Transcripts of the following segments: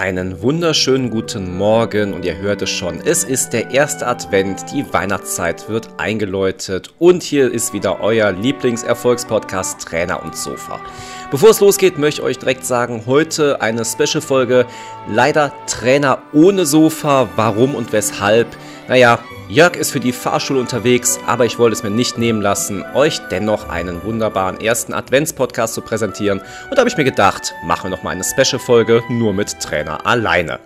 Einen wunderschönen guten Morgen und ihr hört es schon, es ist der erste Advent, die Weihnachtszeit wird eingeläutet und hier ist wieder euer Lieblingserfolgspodcast Trainer und Sofa. Bevor es losgeht, möchte ich euch direkt sagen, heute eine Special-Folge, leider Trainer ohne Sofa, warum und weshalb. Naja, Jörg ist für die Fahrschule unterwegs, aber ich wollte es mir nicht nehmen lassen, euch dennoch einen wunderbaren ersten Advents-Podcast zu präsentieren. Und da habe ich mir gedacht, machen wir nochmal eine Special-Folge nur mit Trainer alleine.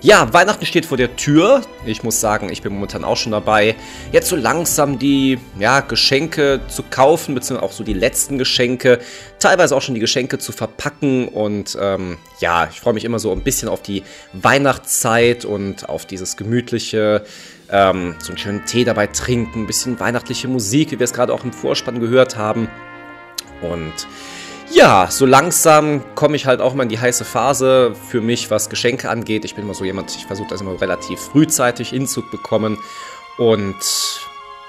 Ja, Weihnachten steht vor der Tür. Ich muss sagen, ich bin momentan auch schon dabei, jetzt so langsam die ja, Geschenke zu kaufen, beziehungsweise auch so die letzten Geschenke, teilweise auch schon die Geschenke zu verpacken. Und ähm, ja, ich freue mich immer so ein bisschen auf die Weihnachtszeit und auf dieses gemütliche ähm, so einen schönen Tee dabei trinken, ein bisschen weihnachtliche Musik, wie wir es gerade auch im Vorspann gehört haben. Und ja, so langsam komme ich halt auch mal in die heiße Phase für mich, was Geschenke angeht. Ich bin immer so jemand, ich versuche das immer relativ frühzeitig hinzubekommen. Und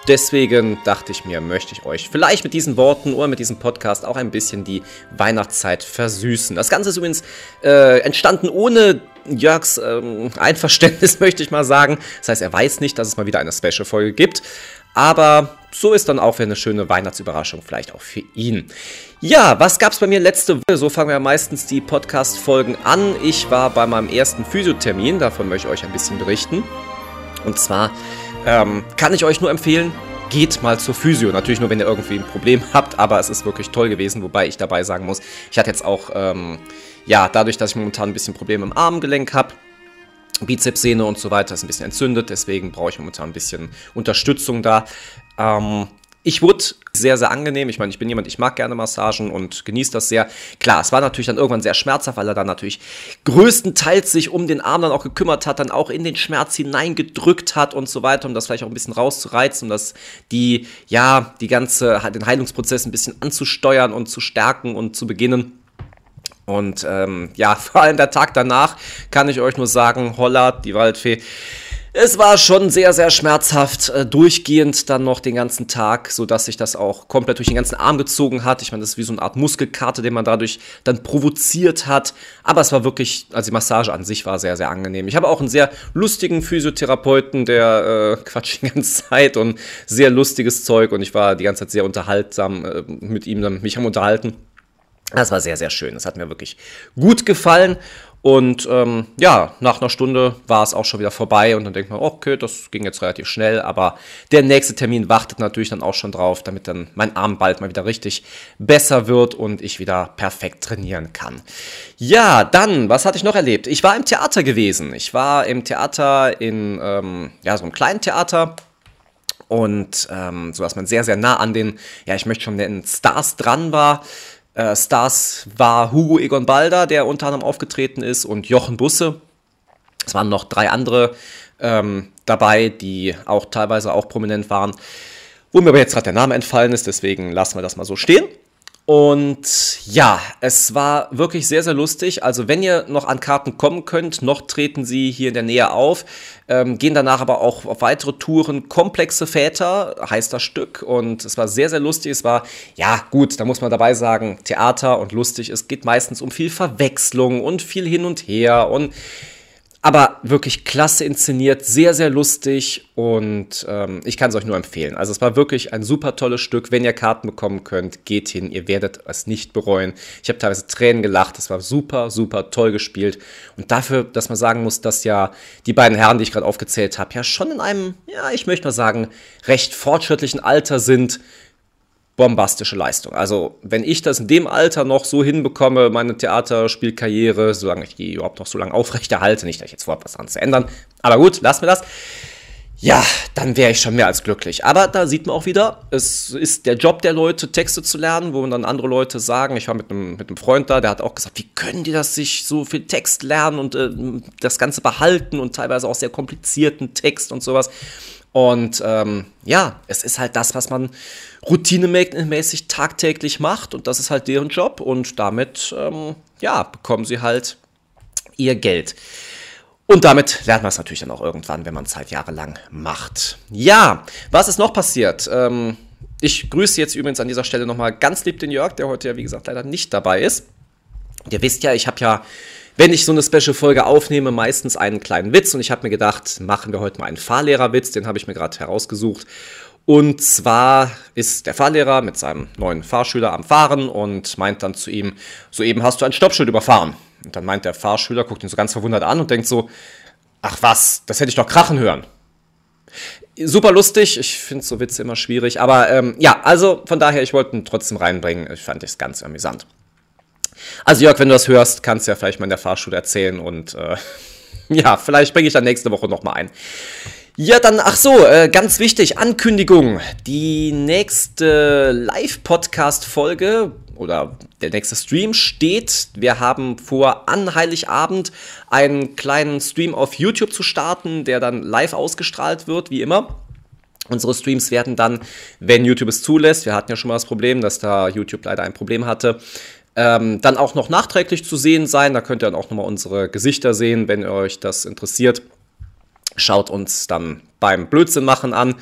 Deswegen dachte ich mir, möchte ich euch vielleicht mit diesen Worten oder mit diesem Podcast auch ein bisschen die Weihnachtszeit versüßen. Das Ganze ist übrigens äh, entstanden ohne Jörgs ähm, Einverständnis, möchte ich mal sagen. Das heißt, er weiß nicht, dass es mal wieder eine Special-Folge gibt. Aber so ist dann auch eine schöne Weihnachtsüberraschung vielleicht auch für ihn. Ja, was gab es bei mir letzte Woche? So fangen wir meistens die Podcast-Folgen an. Ich war bei meinem ersten Physiothermin, davon möchte ich euch ein bisschen berichten. Und zwar ähm, kann ich euch nur empfehlen, geht mal zur Physio. Natürlich nur, wenn ihr irgendwie ein Problem habt, aber es ist wirklich toll gewesen, wobei ich dabei sagen muss, ich hatte jetzt auch, ähm, ja, dadurch, dass ich momentan ein bisschen Probleme im Armgelenk habe, Bizepssehne und so weiter ist ein bisschen entzündet, deswegen brauche ich momentan ein bisschen Unterstützung da. Ähm, ich wurde sehr, sehr angenehm. Ich meine, ich bin jemand, ich mag gerne Massagen und genieße das sehr. Klar, es war natürlich dann irgendwann sehr schmerzhaft, weil er dann natürlich größtenteils sich um den Arm dann auch gekümmert hat, dann auch in den Schmerz hineingedrückt hat und so weiter, um das vielleicht auch ein bisschen rauszureizen, um das die, ja, die ganze, den Heilungsprozess ein bisschen anzusteuern und zu stärken und zu beginnen. Und ähm, ja, vor allem der Tag danach kann ich euch nur sagen, Holla, die Waldfee es war schon sehr, sehr schmerzhaft, äh, durchgehend dann noch den ganzen Tag, sodass sich das auch komplett durch den ganzen Arm gezogen hat. Ich meine, das ist wie so eine Art Muskelkarte, den man dadurch dann provoziert hat. Aber es war wirklich, also die Massage an sich war sehr, sehr angenehm. Ich habe auch einen sehr lustigen Physiotherapeuten, der äh, quatscht die ganze Zeit und sehr lustiges Zeug und ich war die ganze Zeit sehr unterhaltsam äh, mit ihm, mich am unterhalten. Das war sehr, sehr schön. Das hat mir wirklich gut gefallen. Und ähm, ja, nach einer Stunde war es auch schon wieder vorbei und dann denkt man, okay, das ging jetzt relativ schnell, aber der nächste Termin wartet natürlich dann auch schon drauf, damit dann mein Arm bald mal wieder richtig besser wird und ich wieder perfekt trainieren kann. Ja, dann, was hatte ich noch erlebt? Ich war im Theater gewesen. Ich war im Theater in, ähm, ja, so einem kleinen Theater und ähm, so, dass man sehr, sehr nah an den, ja, ich möchte schon nennen, Stars dran war. Äh, Stars war Hugo Egon Balder, der unter anderem aufgetreten ist, und Jochen Busse. Es waren noch drei andere ähm, dabei, die auch teilweise auch prominent waren. Wo mir aber jetzt gerade der Name entfallen ist, deswegen lassen wir das mal so stehen. Und ja, es war wirklich sehr, sehr lustig. Also wenn ihr noch an Karten kommen könnt, noch treten sie hier in der Nähe auf, ähm, gehen danach aber auch auf weitere Touren. Komplexe Väter heißt das Stück und es war sehr, sehr lustig. Es war, ja gut, da muss man dabei sagen, Theater und lustig. Es geht meistens um viel Verwechslung und viel hin und her und aber wirklich klasse inszeniert, sehr, sehr lustig und ähm, ich kann es euch nur empfehlen. Also es war wirklich ein super tolles Stück. Wenn ihr Karten bekommen könnt, geht hin, ihr werdet es nicht bereuen. Ich habe teilweise Tränen gelacht, es war super, super toll gespielt. Und dafür, dass man sagen muss, dass ja die beiden Herren, die ich gerade aufgezählt habe, ja schon in einem, ja, ich möchte mal sagen, recht fortschrittlichen Alter sind, bombastische Leistung. Also, wenn ich das in dem Alter noch so hinbekomme, meine Theaterspielkarriere, solange ich die überhaupt noch so lange aufrechterhalte, nicht, dass ich jetzt vorhabe, was daran zu ändern, aber gut, lass mir das. Ja, dann wäre ich schon mehr als glücklich. Aber da sieht man auch wieder, es ist der Job der Leute, Texte zu lernen, wo dann andere Leute sagen, ich war mit einem, mit einem Freund da, der hat auch gesagt, wie können die das sich so viel Text lernen und äh, das Ganze behalten und teilweise auch sehr komplizierten Text und sowas. Und ähm, ja, es ist halt das, was man routinemäßig tagtäglich macht und das ist halt deren Job und damit ähm, ja, bekommen sie halt ihr Geld. Und damit lernt man es natürlich dann auch irgendwann, wenn man es halt jahrelang macht. Ja, was ist noch passiert? Ähm, ich grüße jetzt übrigens an dieser Stelle nochmal ganz lieb den Jörg, der heute ja wie gesagt leider nicht dabei ist. Ihr wisst ja, ich habe ja wenn ich so eine Special-Folge aufnehme, meistens einen kleinen Witz. Und ich habe mir gedacht, machen wir heute mal einen Fahrlehrerwitz. Den habe ich mir gerade herausgesucht. Und zwar ist der Fahrlehrer mit seinem neuen Fahrschüler am Fahren und meint dann zu ihm, soeben hast du ein Stoppschild überfahren. Und dann meint der Fahrschüler, guckt ihn so ganz verwundert an und denkt so, ach was, das hätte ich doch krachen hören. Super lustig, ich finde so Witze immer schwierig, aber ähm, ja, also von daher, ich wollte ihn trotzdem reinbringen, ich fand es ganz amüsant. Also Jörg, wenn du das hörst, kannst du ja vielleicht mal in der Fahrschule erzählen und äh, ja, vielleicht bringe ich dann nächste Woche nochmal ein. Ja, dann, ach so, äh, ganz wichtig, Ankündigung. Die nächste Live-Podcast-Folge oder der nächste Stream steht. Wir haben vor, an Heiligabend einen kleinen Stream auf YouTube zu starten, der dann live ausgestrahlt wird, wie immer. Unsere Streams werden dann, wenn YouTube es zulässt, wir hatten ja schon mal das Problem, dass da YouTube leider ein Problem hatte, ähm, dann auch noch nachträglich zu sehen sein. Da könnt ihr dann auch nochmal unsere Gesichter sehen, wenn euch das interessiert schaut uns dann beim Blödsinn machen an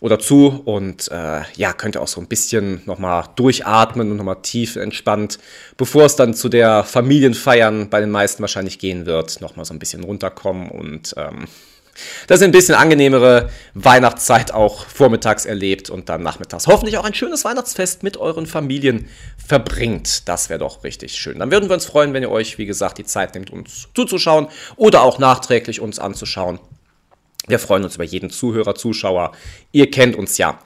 oder zu und äh, ja, könnt ihr auch so ein bisschen nochmal durchatmen und nochmal tief entspannt, bevor es dann zu der Familienfeiern bei den meisten wahrscheinlich gehen wird, nochmal so ein bisschen runterkommen und ähm, dass ihr ein bisschen angenehmere Weihnachtszeit auch vormittags erlebt und dann nachmittags hoffentlich auch ein schönes Weihnachtsfest mit euren Familien verbringt. Das wäre doch richtig schön. Dann würden wir uns freuen, wenn ihr euch, wie gesagt, die Zeit nehmt, uns zuzuschauen oder auch nachträglich uns anzuschauen. Wir freuen uns über jeden Zuhörer, Zuschauer. Ihr kennt uns ja.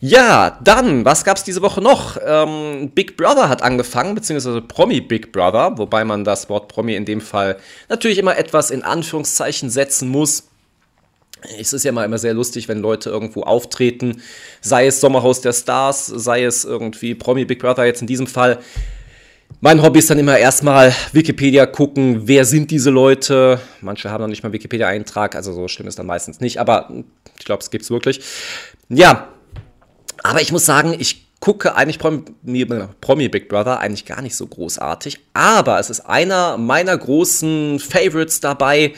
Ja, dann, was gab es diese Woche noch? Ähm, Big Brother hat angefangen, beziehungsweise Promi Big Brother, wobei man das Wort Promi in dem Fall natürlich immer etwas in Anführungszeichen setzen muss. Es ist ja mal immer sehr lustig, wenn Leute irgendwo auftreten, sei es Sommerhaus der Stars, sei es irgendwie Promi Big Brother jetzt in diesem Fall. Mein Hobby ist dann immer erstmal Wikipedia gucken, wer sind diese Leute. Manche haben noch nicht mal Wikipedia-Eintrag, also so schlimm ist dann meistens nicht, aber ich glaube, es gibt es wirklich. Ja, aber ich muss sagen, ich gucke eigentlich Promi, Promi, Big Brother eigentlich gar nicht so großartig, aber es ist einer meiner großen Favorites dabei.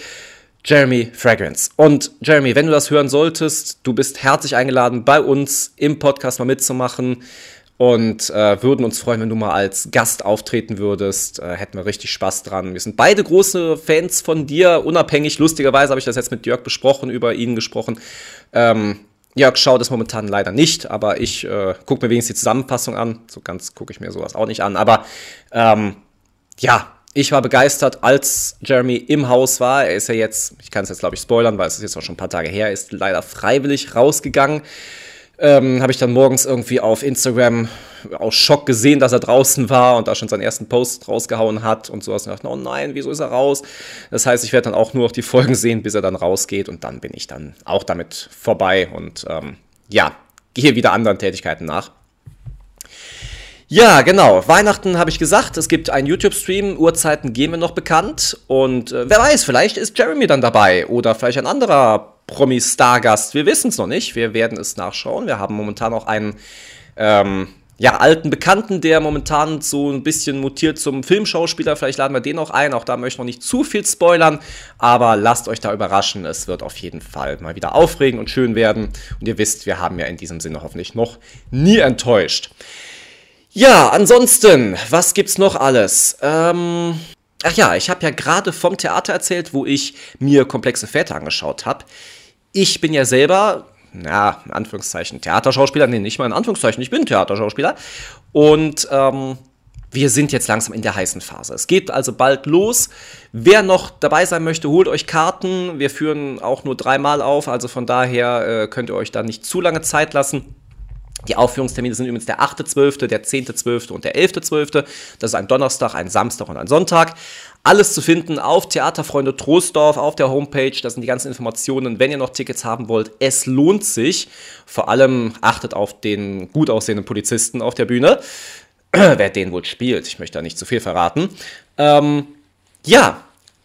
Jeremy Fragrance. Und Jeremy, wenn du das hören solltest, du bist herzlich eingeladen, bei uns im Podcast mal mitzumachen und äh, würden uns freuen, wenn du mal als Gast auftreten würdest. Äh, hätten wir richtig Spaß dran. Wir sind beide große Fans von dir, unabhängig. Lustigerweise habe ich das jetzt mit Jörg besprochen, über ihn gesprochen. Ähm, Jörg schaut es momentan leider nicht, aber ich äh, gucke mir wenigstens die Zusammenfassung an. So ganz gucke ich mir sowas auch nicht an. Aber ähm, ja, ich war begeistert, als Jeremy im Haus war. Er ist ja jetzt, ich kann es jetzt glaube ich spoilern, weil es ist jetzt auch schon ein paar Tage her, ist leider freiwillig rausgegangen. Ähm, habe ich dann morgens irgendwie auf Instagram aus Schock gesehen, dass er draußen war und da schon seinen ersten Post rausgehauen hat und sowas. Und dachte, oh nein, wieso ist er raus? Das heißt, ich werde dann auch nur noch die Folgen sehen, bis er dann rausgeht und dann bin ich dann auch damit vorbei und ähm, ja, gehe wieder anderen Tätigkeiten nach. Ja, genau. Weihnachten habe ich gesagt, es gibt einen YouTube-Stream, Uhrzeiten gehen mir noch bekannt. Und äh, wer weiß, vielleicht ist Jeremy dann dabei oder vielleicht ein anderer Promi-Stargast. Wir wissen es noch nicht. Wir werden es nachschauen. Wir haben momentan auch einen ähm, ja, alten Bekannten, der momentan so ein bisschen mutiert zum Filmschauspieler. Vielleicht laden wir den auch ein. Auch da möchte ich noch nicht zu viel spoilern. Aber lasst euch da überraschen. Es wird auf jeden Fall mal wieder aufregend und schön werden. Und ihr wisst, wir haben ja in diesem Sinne hoffentlich noch nie enttäuscht. Ja, ansonsten, was gibt's noch alles? Ähm, ach ja, ich habe ja gerade vom Theater erzählt, wo ich mir komplexe Väter angeschaut habe. Ich bin ja selber, na, in Anführungszeichen, Theaterschauspieler. Nee, nicht mal in Anführungszeichen, ich bin Theaterschauspieler. Und ähm, wir sind jetzt langsam in der heißen Phase. Es geht also bald los. Wer noch dabei sein möchte, holt euch Karten. Wir führen auch nur dreimal auf, also von daher äh, könnt ihr euch da nicht zu lange Zeit lassen. Die Aufführungstermine sind übrigens der 8.12., der 10.12. und der 11.12. Das ist ein Donnerstag, ein Samstag und ein Sonntag. Alles zu finden auf Theaterfreunde Troisdorf, auf der Homepage. Da sind die ganzen Informationen, wenn ihr noch Tickets haben wollt. Es lohnt sich. Vor allem achtet auf den gut aussehenden Polizisten auf der Bühne. Wer den wohl spielt, ich möchte da nicht zu viel verraten. Ähm, ja,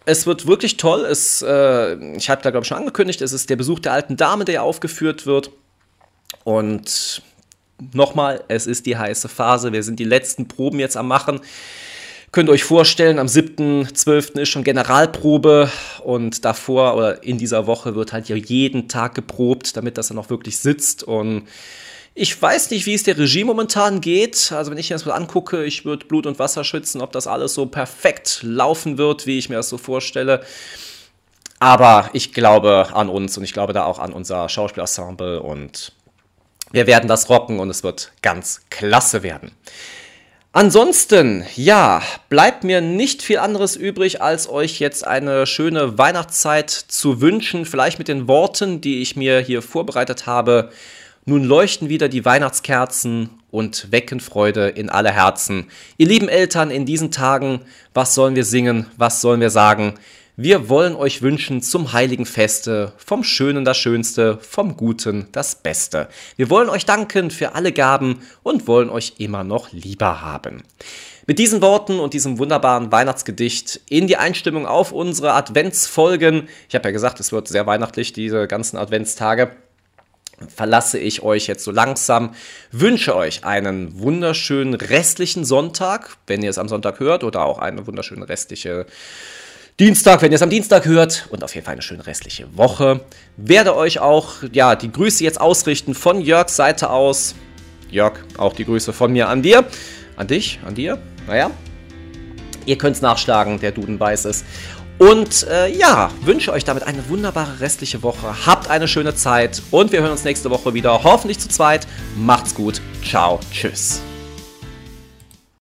es wird wirklich toll. Es, äh, ich habe da, glaube ich, schon angekündigt, es ist der Besuch der alten Dame, der aufgeführt wird. Und nochmal, es ist die heiße Phase. Wir sind die letzten Proben jetzt am Machen. Könnt ihr euch vorstellen, am 7.12. ist schon Generalprobe und davor oder in dieser Woche wird halt ja jeden Tag geprobt, damit das dann auch wirklich sitzt. Und Ich weiß nicht, wie es der Regie momentan geht. Also wenn ich mir das mal angucke, ich würde Blut und Wasser schützen, ob das alles so perfekt laufen wird, wie ich mir das so vorstelle. Aber ich glaube an uns und ich glaube da auch an unser Schauspielensemble und wir werden das rocken und es wird ganz klasse werden. Ansonsten, ja, bleibt mir nicht viel anderes übrig, als euch jetzt eine schöne Weihnachtszeit zu wünschen. Vielleicht mit den Worten, die ich mir hier vorbereitet habe. Nun leuchten wieder die Weihnachtskerzen und wecken Freude in alle Herzen. Ihr lieben Eltern in diesen Tagen, was sollen wir singen, was sollen wir sagen? Wir wollen euch wünschen zum heiligen Feste vom Schönen das Schönste, vom Guten das Beste. Wir wollen euch danken für alle Gaben und wollen euch immer noch lieber haben. Mit diesen Worten und diesem wunderbaren Weihnachtsgedicht in die Einstimmung auf unsere Adventsfolgen. Ich habe ja gesagt, es wird sehr weihnachtlich, diese ganzen Adventstage verlasse ich euch jetzt so langsam. Wünsche euch einen wunderschönen restlichen Sonntag, wenn ihr es am Sonntag hört, oder auch eine wunderschöne restliche Dienstag, wenn ihr es am Dienstag hört. Und auf jeden Fall eine schöne restliche Woche. Werde euch auch ja, die Grüße jetzt ausrichten von Jörgs Seite aus. Jörg, auch die Grüße von mir an dir. An dich, an dir. Naja. Ihr könnt es nachschlagen, der Duden weiß es. Und äh, ja, wünsche euch damit eine wunderbare restliche Woche. Habt eine schöne Zeit und wir hören uns nächste Woche wieder. Hoffentlich zu zweit. Macht's gut. Ciao. Tschüss.